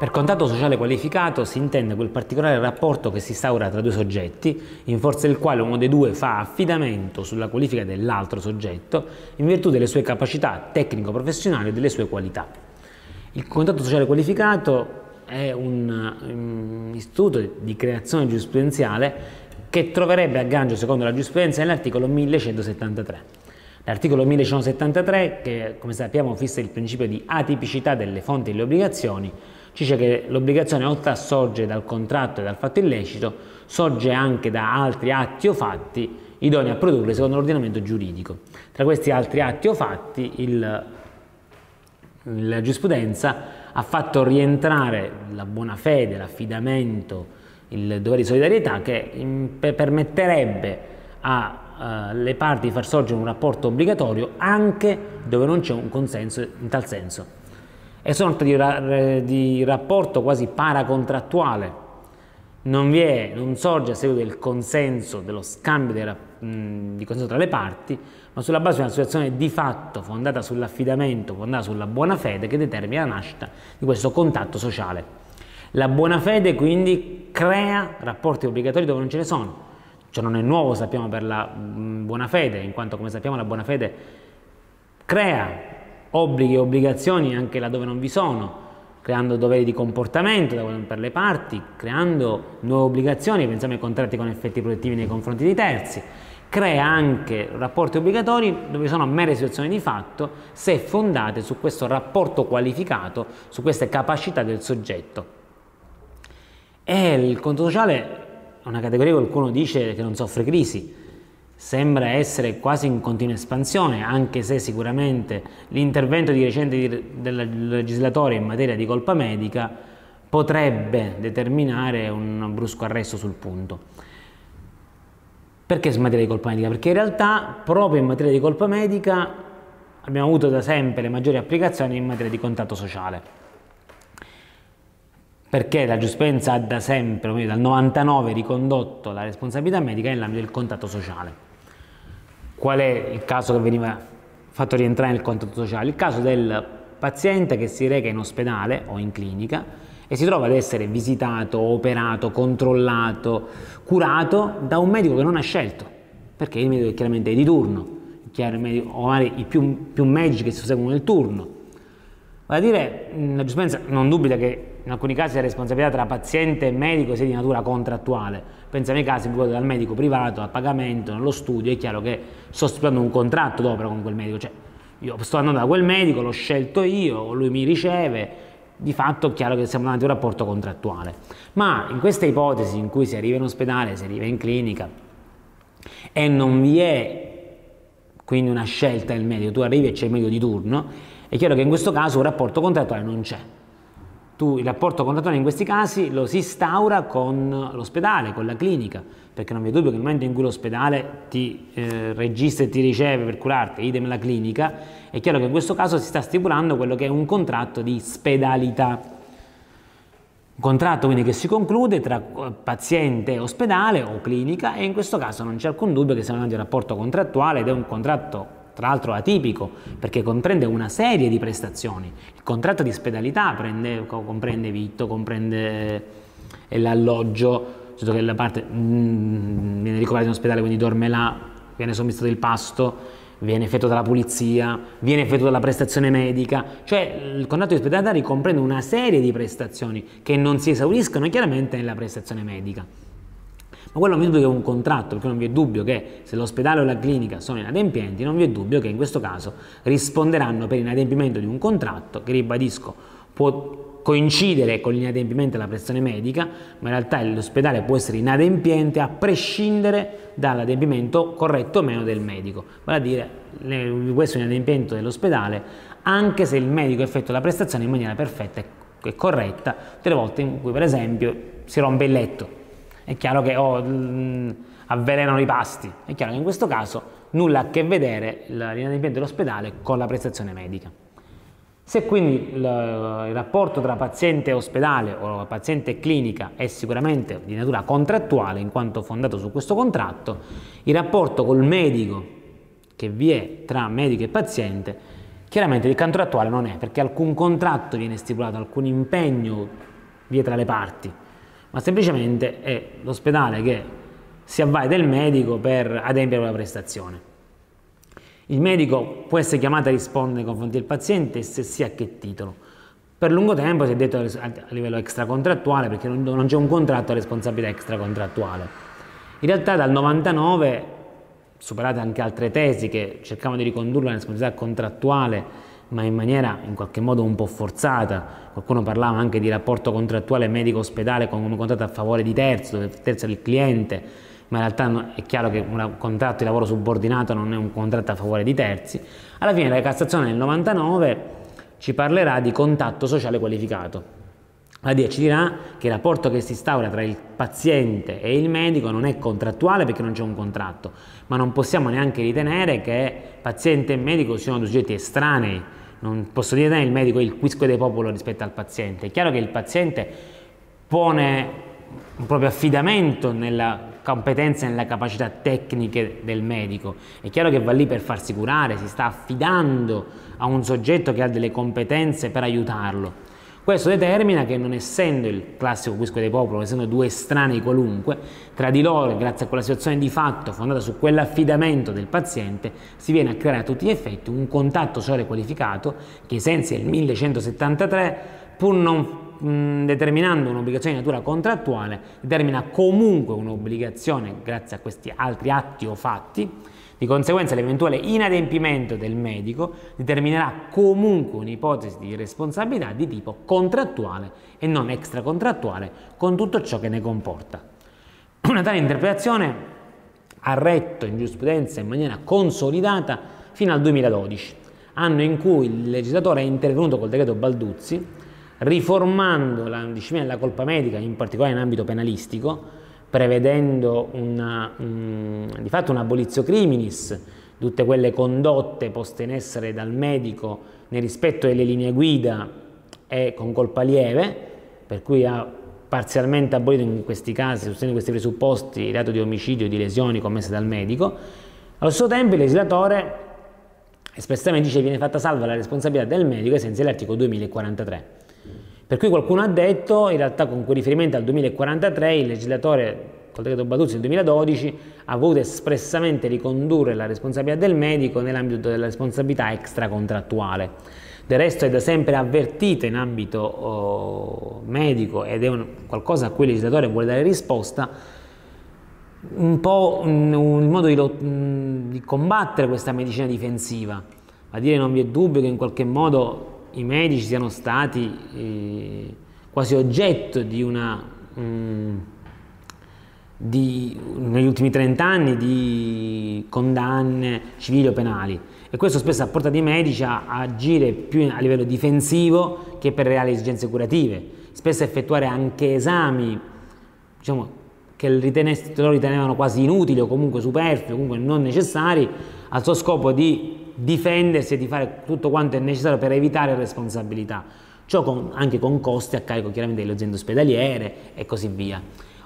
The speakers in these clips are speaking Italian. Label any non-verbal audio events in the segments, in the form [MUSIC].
Per contatto sociale qualificato si intende quel particolare rapporto che si instaura tra due soggetti, in forza del quale uno dei due fa affidamento sulla qualifica dell'altro soggetto in virtù delle sue capacità tecnico-professionali e delle sue qualità. Il contatto sociale qualificato è un, un istituto di creazione giurisprudenziale che troverebbe aggancio, secondo la giurisprudenza, nell'articolo 1173. L'articolo 1173, che come sappiamo fissa il principio di atipicità delle fonti delle obbligazioni, ci dice che l'obbligazione oltre a sorgere dal contratto e dal fatto illecito, sorge anche da altri atti o fatti idonei a produrre secondo l'ordinamento giuridico. Tra questi altri atti o fatti il, la giurisprudenza ha fatto rientrare la buona fede, l'affidamento, il dovere di solidarietà che permetterebbe alle parti di far sorgere un rapporto obbligatorio anche dove non c'è un consenso in tal senso è sorta di, ra di rapporto quasi paracontrattuale, non, è, non sorge a seguito del consenso, dello scambio di, mh, di consenso tra le parti, ma sulla base di una situazione di fatto fondata sull'affidamento, fondata sulla buona fede che determina la nascita di questo contatto sociale. La buona fede quindi crea rapporti obbligatori dove non ce ne sono. Ciò non è nuovo, sappiamo, per la buona fede, in quanto come sappiamo la buona fede crea obblighi e obbligazioni anche laddove non vi sono, creando doveri di comportamento per le parti, creando nuove obbligazioni, pensiamo ai contratti con effetti protettivi nei confronti di terzi, crea anche rapporti obbligatori dove sono mere situazioni di fatto se fondate su questo rapporto qualificato, su queste capacità del soggetto. E il conto sociale è una categoria che qualcuno dice che non soffre crisi, sembra essere quasi in continua espansione, anche se sicuramente l'intervento di recente del legislatore in materia di colpa medica potrebbe determinare un brusco arresto sul punto. Perché in materia di colpa medica? Perché in realtà proprio in materia di colpa medica abbiamo avuto da sempre le maggiori applicazioni in materia di contatto sociale. Perché la giustizia ha da sempre, dal 99, ricondotto la responsabilità medica nell'ambito del contatto sociale. Qual è il caso che veniva fatto rientrare nel contatto sociale? Il caso del paziente che si reca in ospedale o in clinica e si trova ad essere visitato, operato, controllato, curato da un medico che non ha scelto, perché il medico è chiaramente di turno, o magari i più, più medici che si seguono nel turno. Vale a dire, la giustizia non dubita che in alcuni casi la responsabilità tra paziente e medico sia di natura contrattuale. Pensiamo ai casi in dal medico privato, al pagamento, nello studio, è chiaro che sto stipulando un contratto d'opera con quel medico, cioè io sto andando da quel medico, l'ho scelto io, lui mi riceve, di fatto è chiaro che siamo davanti a un rapporto contrattuale. Ma in queste ipotesi in cui si arriva in ospedale, si arriva in clinica e non vi è quindi una scelta del medico, tu arrivi e c'è il medico di turno, è chiaro che in questo caso un rapporto contrattuale non c'è tu il rapporto contrattuale in questi casi lo si instaura con l'ospedale, con la clinica, perché non vi è dubbio che nel momento in cui l'ospedale ti eh, registra e ti riceve per curarti, idem la clinica, è chiaro che in questo caso si sta stipulando quello che è un contratto di spedalità. Un contratto quindi che si conclude tra paziente e ospedale o clinica e in questo caso non c'è alcun dubbio che siamo davanti a un rapporto contrattuale ed è un contratto tra l'altro atipico perché comprende una serie di prestazioni. Il contratto di spedalità prende, comprende vitto, comprende eh, l'alloggio, che la parte mm, viene ricoverato in ospedale, quindi dorme là, viene somministrato il pasto, viene effettuata la pulizia, viene effettuata la prestazione medica, cioè il contratto di spedalità ricomprende una serie di prestazioni che non si esauriscono chiaramente nella prestazione medica. Ma quello non vi è dubbio che è un contratto, perché non vi è dubbio che se l'ospedale o la clinica sono inadempienti, non vi è dubbio che in questo caso risponderanno per inadempimento di un contratto che, ribadisco, può coincidere con l'inadempimento della prestazione medica, ma in realtà l'ospedale può essere inadempiente a prescindere dall'adempimento corretto o meno del medico. Vale a dire, questo è un inadempimento dell'ospedale, anche se il medico effettua la prestazione in maniera perfetta e corretta, tutte le volte in cui per esempio si rompe il letto è chiaro che oh, mh, avvelenano i pasti, è chiaro che in questo caso nulla a che vedere l'inadempimento dell'ospedale con la prestazione medica. Se quindi il, rapporto tra paziente e ospedale o paziente e clinica è sicuramente di natura contrattuale in quanto fondato su questo contratto, il rapporto col medico che vi è tra medico e paziente chiaramente il contrattuale non è perché alcun contratto viene stipulato, alcun impegno vie tra le parti, ma semplicemente è l'ospedale che si avvale del medico per adempiere la prestazione. Il medico può essere chiamato a rispondere nei confronti del paziente se sì a che titolo. Per lungo tempo si è detto a livello extracontrattuale perché non c'è un contratto a responsabilità extracontrattuale. In realtà dal 99, superate anche altre tesi che cercavano di ricondurre la responsabilità contrattuale ma in maniera in qualche modo un po' forzata, qualcuno parlava anche di rapporto contrattuale medico-ospedale come contratto a favore di terzo, dove terzo è il cliente, ma in realtà è chiaro che un contratto di lavoro subordinato non è un contratto a favore di terzi. Alla fine la Cassazione nel 99 ci parlerà di contatto sociale qualificato. La DIA ci dirà che il rapporto che si instaura tra il paziente e il medico non è contrattuale perché non c'è un contratto, ma non possiamo neanche ritenere che paziente e medico siano due soggetti estranei, non posso dire il medico è il quisque dei popolo rispetto al paziente. È chiaro che il paziente pone un proprio affidamento nella competenza e nelle capacità tecniche del medico. È chiaro che va lì per farsi curare, si sta affidando a un soggetto che ha delle competenze per aiutarlo. Questo determina che non essendo il classico quisque dei popolo, essendo due estranei qualunque, tra di loro, grazie a quella situazione di fatto fondata su quell'affidamento del paziente, si viene a creare a tutti gli effetti un contatto sociale qualificato che ai del 1173, pur non determinando un'obbligazione di natura contrattuale, determina comunque un'obbligazione grazie a questi altri atti o fatti, di conseguenza l'eventuale inadempimento del medico determinerà comunque un'ipotesi di responsabilità di tipo contrattuale e non extracontrattuale con tutto ciò che ne comporta. [CLEARS THROAT] Una tale interpretazione ha retto in giurisprudenza in maniera consolidata fino al 2012, anno in cui il legislatore è intervenuto col decreto Balduzzi riformando la disciplina della colpa medica, in particolare in ambito penalistico, prevedendo una, um, di fatto un abolizio criminis, tutte quelle condotte poste in essere dal medico nel rispetto delle linee guida e con colpa lieve, per cui ha parzialmente abolito in questi casi, sostenendo questi presupposti, il reato di omicidio e di lesioni commesse dal medico. Allo stesso tempo il legislatore espressamente dice che viene fatta salva la responsabilità del medico ai sensi dell'articolo 2043. Per cui qualcuno ha detto, in realtà con riferimento al 2043, il legislatore col decreto Batuzzi del 2012 ha voluto espressamente ricondurre la responsabilità del medico nell'ambito della responsabilità extracontrattuale. Del resto è da sempre avvertito in ambito oh, medico ed è un, qualcosa a cui il legislatore vuole dare risposta, un po' un, un modo di, di combattere questa medicina difensiva. A dire non vi è dubbio che in qualche modo i medici siano stati eh, quasi oggetto di una, um, di, negli ultimi 30 anni di condanne civili o penali. E questo spesso ha portato i medici a, a agire più a livello difensivo che per reali esigenze curative, spesso effettuare anche esami diciamo, che loro ritenevano quasi inutili o comunque superflui, comunque non necessari, al suo scopo di difendersi e di fare tutto quanto è necessario per evitare responsabilità, ciò con, anche con costi a carico chiaramente delle aziende ospedaliere e così via.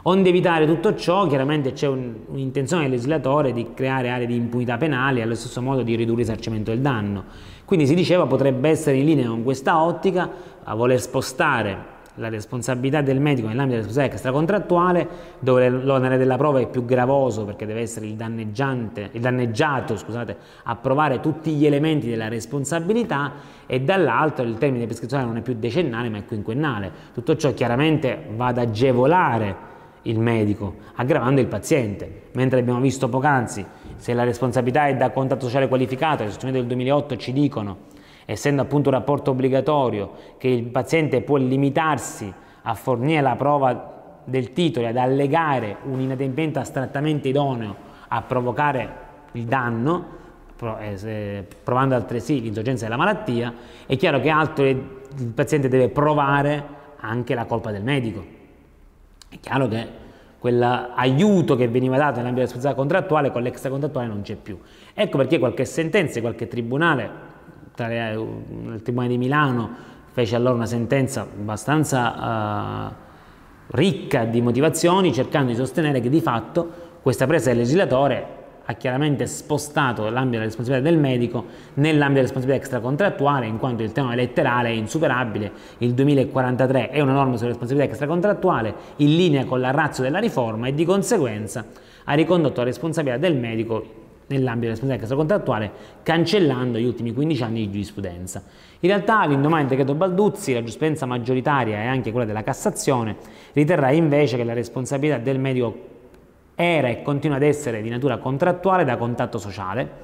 Onde evitare tutto ciò, chiaramente c'è un'intenzione del legislatore di creare aree di impunità penali e allo stesso modo di ridurre il risarcimento del danno. Quindi si diceva potrebbe essere in linea con questa ottica a voler spostare la responsabilità del medico nell'ambito della responsabilità extracontrattuale, dove l'onere della prova è più gravoso perché deve essere il, il danneggiato scusate, a provare tutti gli elementi della responsabilità e dall'altro il termine di prescrizione non è più decennale ma è quinquennale. Tutto ciò chiaramente va ad agevolare il medico, aggravando il paziente. Mentre abbiamo visto poc'anzi, se la responsabilità è da contatto sociale qualificato, le istruzioni del 2008 ci dicono essendo appunto un rapporto obbligatorio che il paziente può limitarsi a fornire la prova del titolo ad allegare un inadempimento astrattamente idoneo a provocare il danno, eh, provando altresì l'insorgenza della malattia, è chiaro che altro il paziente deve provare anche la colpa del medico. È chiaro che quell'aiuto che veniva dato nell'ambito della responsabilità contrattuale con l'extracontrattuale non c'è più. Ecco perché qualche sentenza, qualche tribunale il Tribunale di Milano fece allora una sentenza abbastanza uh, ricca di motivazioni cercando di sostenere che di fatto questa presa del legislatore ha chiaramente spostato l'ambito della responsabilità del medico nell'ambito della responsabilità extracontrattuale, in quanto il tema letterale è insuperabile, il 2043 è una norma sulla responsabilità extracontrattuale in linea con la razza della riforma e di conseguenza ha ricondotto la responsabilità del medico nell'ambito della responsabilità extracontrattuale, cancellando gli ultimi 15 anni di giurisprudenza. In realtà, all'indomani del decreto Balduzzi, la giurisprudenza maggioritaria e anche quella della Cassazione riterrà invece che la responsabilità del medico era e continua ad essere di natura contrattuale da contatto sociale,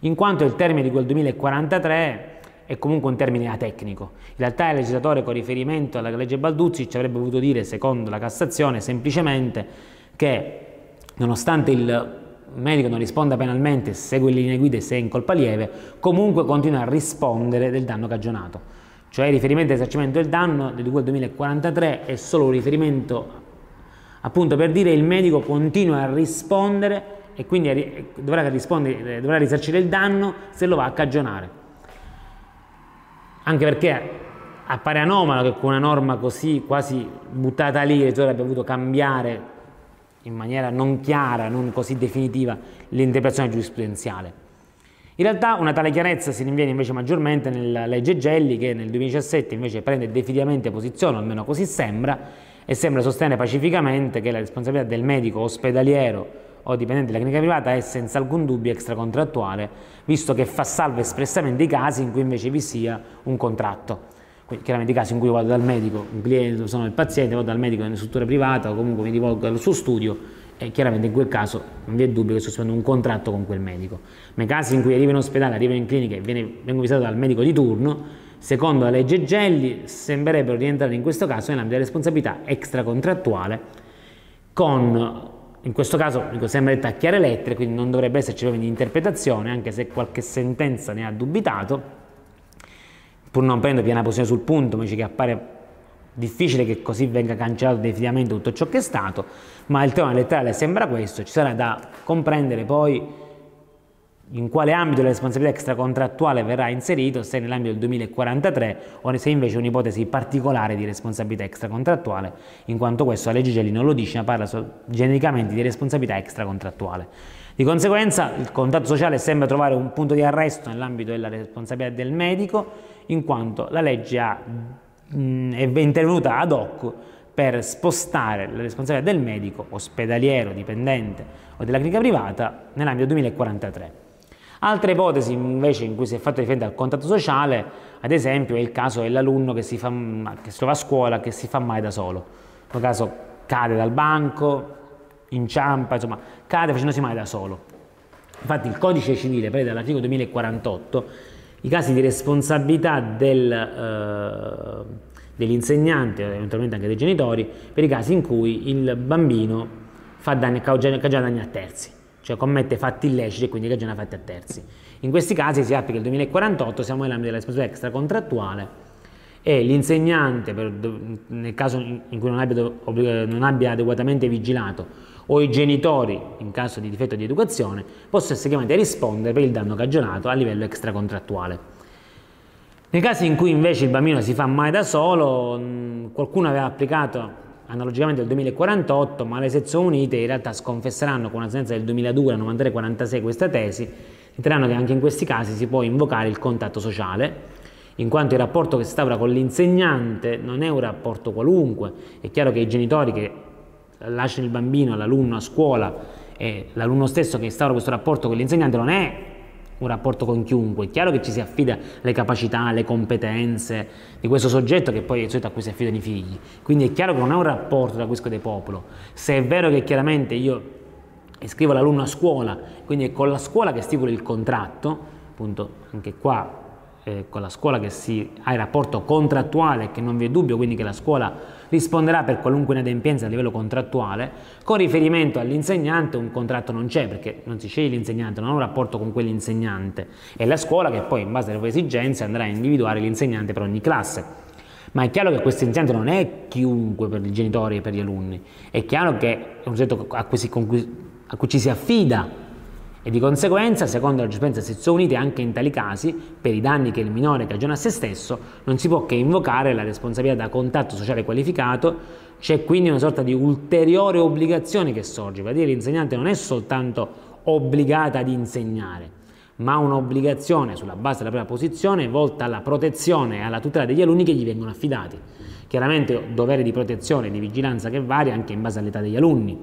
in quanto il termine di quel 2043 è comunque un termine atecnico. In realtà il legislatore con riferimento alla legge Balduzzi ci avrebbe voluto dire, secondo la Cassazione, semplicemente che nonostante il medico non risponda penalmente, segue le linee guida se è in colpa lieve, comunque continua a rispondere del danno cagionato. Cioè il riferimento all'esercimento del danno cui 2043 è solo un riferimento appunto per dire il medico continua a rispondere e quindi dovrà, dovrà risarcire il danno se lo va a cagionare. Anche perché appare anomalo che con una norma così quasi buttata lì il abbia dovuto cambiare in maniera non chiara, non così definitiva, l'interpretazione giurisprudenziale. In realtà una tale chiarezza si rinviene invece maggiormente nella legge Gelli che nel 2017 invece prende definitivamente posizione, almeno così sembra, e sembra sostenere pacificamente che la responsabilità del medico ospedaliero o dipendente della clinica privata è senza alcun dubbio extracontrattuale, visto che fa salvo espressamente i casi in cui invece vi sia un contratto. Chiaramente i casi in cui vado dal medico, un cliente, sono il paziente, vado dal medico in struttura privata o comunque mi rivolgo al suo studio e chiaramente in quel caso non vi è dubbio che sto facendo un contratto con quel medico. Nei casi in cui arrivo in ospedale, arrivo in clinica e viene, vengo visitato dal medico di turno, secondo la legge Gelli sembrerebbero rientrare in questo caso nell'ambito della responsabilità extracontrattuale con in questo caso dico, sembra detta a chiare lettere, quindi non dovrebbe esserci proprio di interpretazione, anche se qualche sentenza ne ha dubitato, pur non prendo piena posizione sul punto, ma dice che appare difficile che così venga cancellato definitivamente tutto ciò che è stato, ma il tema letterale sembra questo, ci sarà da comprendere poi in quale ambito la responsabilità extracontrattuale verrà inserito, se nell'ambito del 2043 o se invece è un'ipotesi particolare di responsabilità extracontrattuale, in quanto questo la legge Gelli non lo dice, ma parla genericamente di responsabilità extracontrattuale. Di conseguenza il contatto sociale sembra trovare un punto di arresto nell'ambito della responsabilità del medico, in quanto la legge ha, mh, è intervenuta ad hoc per spostare la responsabilità del medico, ospedaliero, dipendente o della clinica privata nell'ambito 2043. Altre ipotesi invece in cui si è fatto riferimento al contatto sociale, ad esempio è il caso dell'alunno che, si, che si trova a scuola che si fa mai da solo. In questo caso cade dal banco, inciampa, insomma, cade facendosi male da solo. Infatti il codice civile prevede all'articolo 2048 i casi di responsabilità del, eh, dell'insegnante, eventualmente anche dei genitori, per i casi in cui il bambino fa danni, cagiona danni a terzi, cioè commette fatti illeciti e quindi cagiona fatti a terzi. In questi casi si applica il 2048, siamo nell'ambito della responsabilità extracontrattuale e l'insegnante, nel caso in cui non abbia, non abbia adeguatamente vigilato o i genitori, in caso di difetto di educazione, possono essere chiamati a rispondere per il danno cagionato a livello extracontrattuale. Nei casi in cui invece il bambino si fa mai da solo, qualcuno aveva applicato analogicamente il 2048, ma le sezioni unite in realtà sconfesseranno con una sentenza del 2002, la 9346, questa tesi, riterranno che anche in questi casi si può invocare il contatto sociale, in quanto il rapporto che si instaura con l'insegnante non è un rapporto qualunque, è chiaro che i genitori che lasciano il bambino, l'alunno a scuola e l'alunno stesso che instaura questo rapporto con l'insegnante non è un rapporto con chiunque, è chiaro che ci si affida alle capacità, alle competenze di questo soggetto che poi è il soggetto a cui si affidano i figli, quindi è chiaro che non è un rapporto da d'acquisto del popolo, se è vero che chiaramente io iscrivo l'alunno a scuola, quindi è con la scuola che stipolo il contratto, appunto anche qua eh, con la scuola che si ha il rapporto contrattuale, che non vi è dubbio quindi che la scuola risponderà per qualunque inadempienza a livello contrattuale, con riferimento all'insegnante un contratto non c'è perché non si sceglie l'insegnante, non ha un rapporto con quell'insegnante, è la scuola che poi in base alle proprie esigenze andrà a individuare l'insegnante per ogni classe. Ma è chiaro che questo insegnante non è chiunque per i genitori e per gli alunni, è chiaro che è un soggetto a cui, si, a cui ci si affida e di conseguenza, secondo la giurisprudenza sezioni unite, anche in tali casi, per i danni che il minore cagiona a se stesso, non si può che invocare la responsabilità da contatto sociale qualificato, c'è quindi una sorta di ulteriore obbligazione che sorge, vale dire l'insegnante non è soltanto obbligata ad insegnare, ma un'obbligazione sulla base della propria posizione volta alla protezione e alla tutela degli alunni che gli vengono affidati. Chiaramente dovere di protezione e di vigilanza che varia anche in base all'età degli alunni,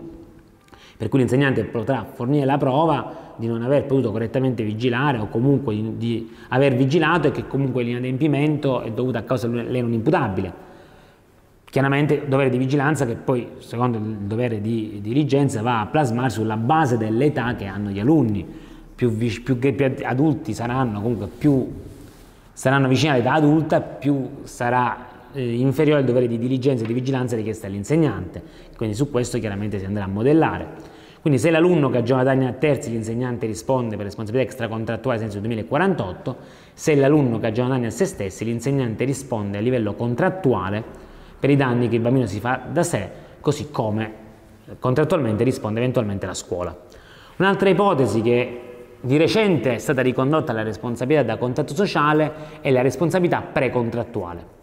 per cui l'insegnante potrà fornire la prova di non aver potuto correttamente vigilare o comunque di, di aver vigilato e che comunque l'inadempimento è dovuto a causa di lei non imputabile. Chiaramente dovere di vigilanza che poi, secondo il dovere di dirigenza, va a plasmarsi sulla base dell'età che hanno gli alunni. Più, più, più adulti saranno, comunque più saranno vicini all'età adulta, più sarà eh, inferiore al dovere di diligenza e di vigilanza richiesto all'insegnante. Quindi su questo chiaramente si andrà a modellare. Quindi se l'alunno cagiona danni a terzi, l'insegnante risponde per responsabilità extracontrattuale senso 2048, se l'alunno cagiona danni a se stessi, l'insegnante risponde a livello contrattuale per i danni che il bambino si fa da sé, così come contrattualmente risponde eventualmente la scuola. Un'altra ipotesi che di recente è stata ricondotta alla responsabilità da contatto sociale è la responsabilità precontrattuale.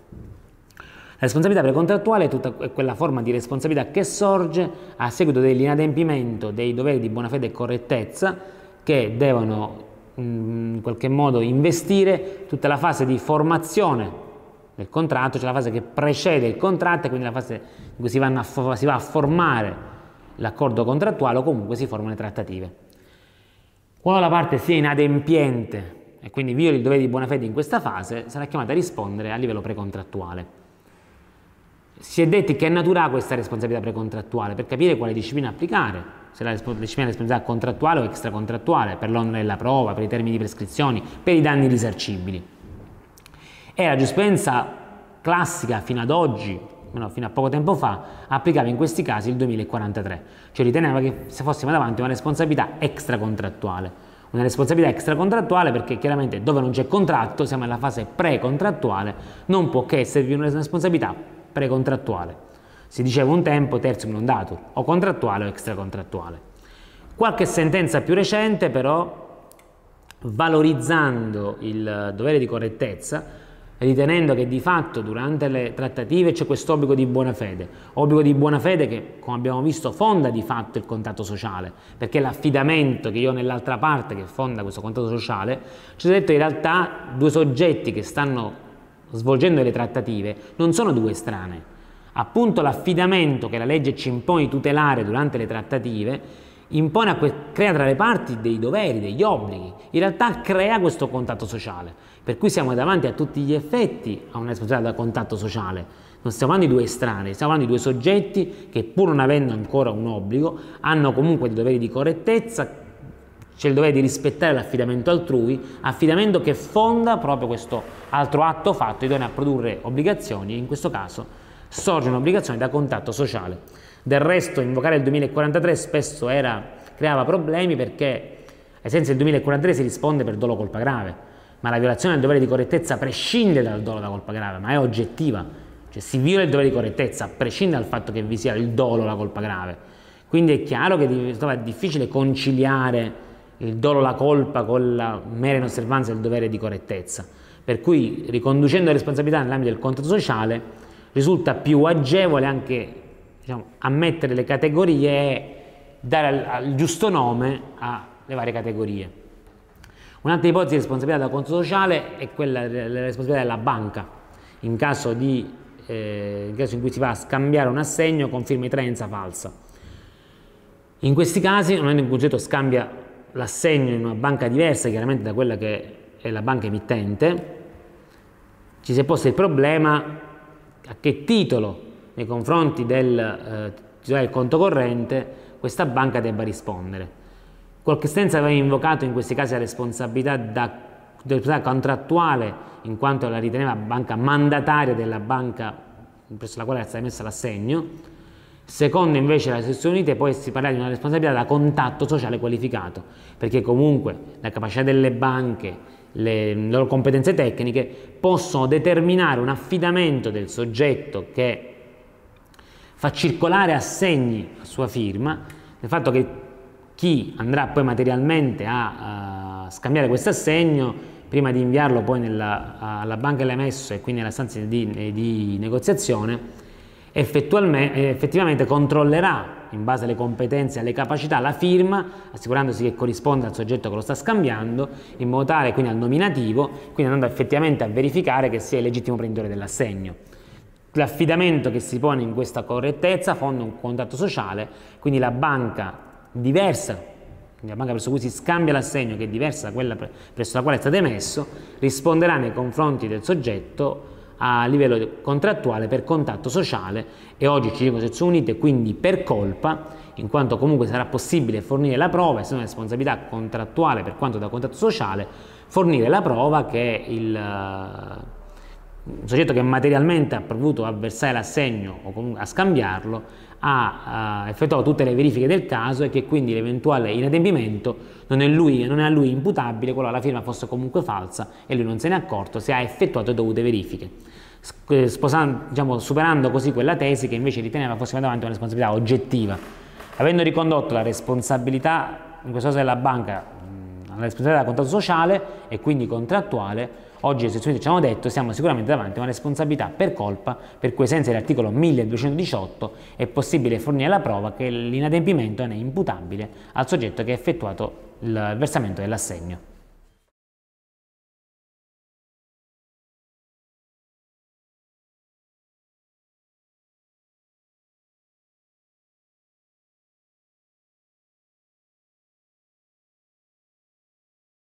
La responsabilità precontrattuale è, tutta, quella forma di responsabilità che sorge a seguito dell'inadempimento dei doveri di buona fede e correttezza che devono in qualche modo investire tutta la fase di formazione del contratto, cioè la fase che precede il contratto e quindi la fase in cui si, a, si va a formare l'accordo contrattuale o comunque si formano le trattative. Quando la parte sia inadempiente e quindi violi il dovere di buona fede in questa fase, sarà chiamata a rispondere a livello precontrattuale. Si è detti che natura ha questa responsabilità precontrattuale per capire quale disciplina applicare, se la disciplina è responsabilità contrattuale o extracontrattuale, per l'onere della prova, per i termini di prescrizioni, per i danni risarcibili. E la giurisprudenza classica fino ad oggi, no, fino a poco tempo fa, applicava in questi casi il 2043, cioè riteneva che se fossimo davanti a una responsabilità extracontrattuale. Una responsabilità extracontrattuale perché chiaramente dove non c'è contratto, siamo nella fase precontrattuale, non può che esservi una responsabilità precontrattuale. Si diceva un tempo terzium non datur, o contrattuale o extracontrattuale. Qualche sentenza più recente però, valorizzando il dovere di correttezza, ritenendo che di fatto durante le trattative c'è questo obbligo di buona fede, obbligo di buona fede che, come abbiamo visto, fonda di fatto il contatto sociale, perché l'affidamento che io ho nell'altra parte che fonda questo contatto sociale, ci ha detto in realtà due soggetti che stanno svolgendo le trattative non sono due strane. Appunto l'affidamento che la legge ci impone di tutelare durante le trattative a crea tra le parti dei doveri, degli obblighi, in realtà crea questo contatto sociale, per cui siamo davanti a tutti gli effetti a una responsabilità da contatto sociale. Non stiamo parlando di due estranei, stiamo parlando di due soggetti che pur non avendo ancora un obbligo hanno comunque dei doveri di correttezza c'è il dovere di rispettare l'affidamento altrui, affidamento che fonda proprio questo altro atto fatto, idoneo a produrre obbligazioni, in questo caso sorge un'obbligazione da contatto sociale. Del resto invocare il 2043 spesso era, creava problemi perché ai sensi del 2043 si risponde per dolo colpa grave, ma la violazione del dovere di correttezza prescinde dal dolo da colpa grave, ma è oggettiva, cioè si viola il dovere di correttezza a prescindere dal fatto che vi sia il dolo la colpa grave. Quindi è chiaro che è difficile conciliare il dolo, la colpa con la mera inosservanza del dovere di correttezza. Per cui riconducendo le responsabilità nell'ambito del contratto sociale risulta più agevole anche diciamo, ammettere le categorie e dare il giusto nome alle varie categorie. Un'altra ipotesi di responsabilità da contratto sociale è quella della responsabilità della banca, in caso, di, eh, in caso in cui si va a scambiare un assegno con firma di traenza falsa. In questi casi, in cui il soggetto scambia l'assegno in una banca diversa chiaramente da quella che è la banca emittente, ci si è posto il problema a che titolo nei confronti del eh, titolare del conto corrente questa banca debba rispondere. Qualche senso aveva invocato in questi casi la responsabilità da, del contrattuale in quanto la riteneva banca mandataria della banca presso la quale era stata messa l'assegno, Secondo invece le Nazioni Unite poi si parla di una responsabilità da contatto sociale qualificato, perché comunque la capacità delle banche, le, loro competenze tecniche possono determinare un affidamento del soggetto che fa circolare assegni a sua firma, del fatto che chi andrà poi materialmente a, a scambiare questo assegno, prima di inviarlo poi nella, alla banca dell'emesso e quindi nella stanza di, di negoziazione, effettivamente controllerà in base alle competenze e alle capacità, la firma, assicurandosi che corrisponda al soggetto che lo sta scambiando, in modo tale quindi al nominativo, quindi andando effettivamente a verificare che sia il legittimo prenditore dell'assegno. L'affidamento che si pone in questa correttezza fonda un contratto sociale, quindi la banca diversa, quindi la banca presso cui si scambia l'assegno, che è diversa da quella presso la quale è stato emesso, risponderà nei confronti del soggetto a livello contrattuale per contatto sociale e oggi ci dicono sezioni unite quindi per colpa in quanto comunque sarà possibile fornire la prova, essendo una responsabilità contrattuale per quanto da contatto sociale, fornire la prova che il un soggetto che materialmente ha provveduto a versare l'assegno o comunque a scambiarlo ha, ha effettuato tutte le verifiche del caso e che quindi l'eventuale inadempimento non è, lui, non è a lui imputabile qualora la firma fosse comunque falsa e lui non se ne è accorto se ha effettuato le dovute verifiche. Eh, sposando, diciamo, superando così quella tesi che invece riteneva fosse davanti a una responsabilità oggettiva. Avendo ricondotto la responsabilità, in questo caso della banca, alla responsabilità del contratto sociale e quindi contrattuale, oggi le ci hanno detto siamo sicuramente davanti a una responsabilità per colpa per cui ai sensi dell'articolo 1218 è possibile fornire la prova che l'inadempimento non è imputabile al soggetto che ha effettuato il versamento dell'assegno.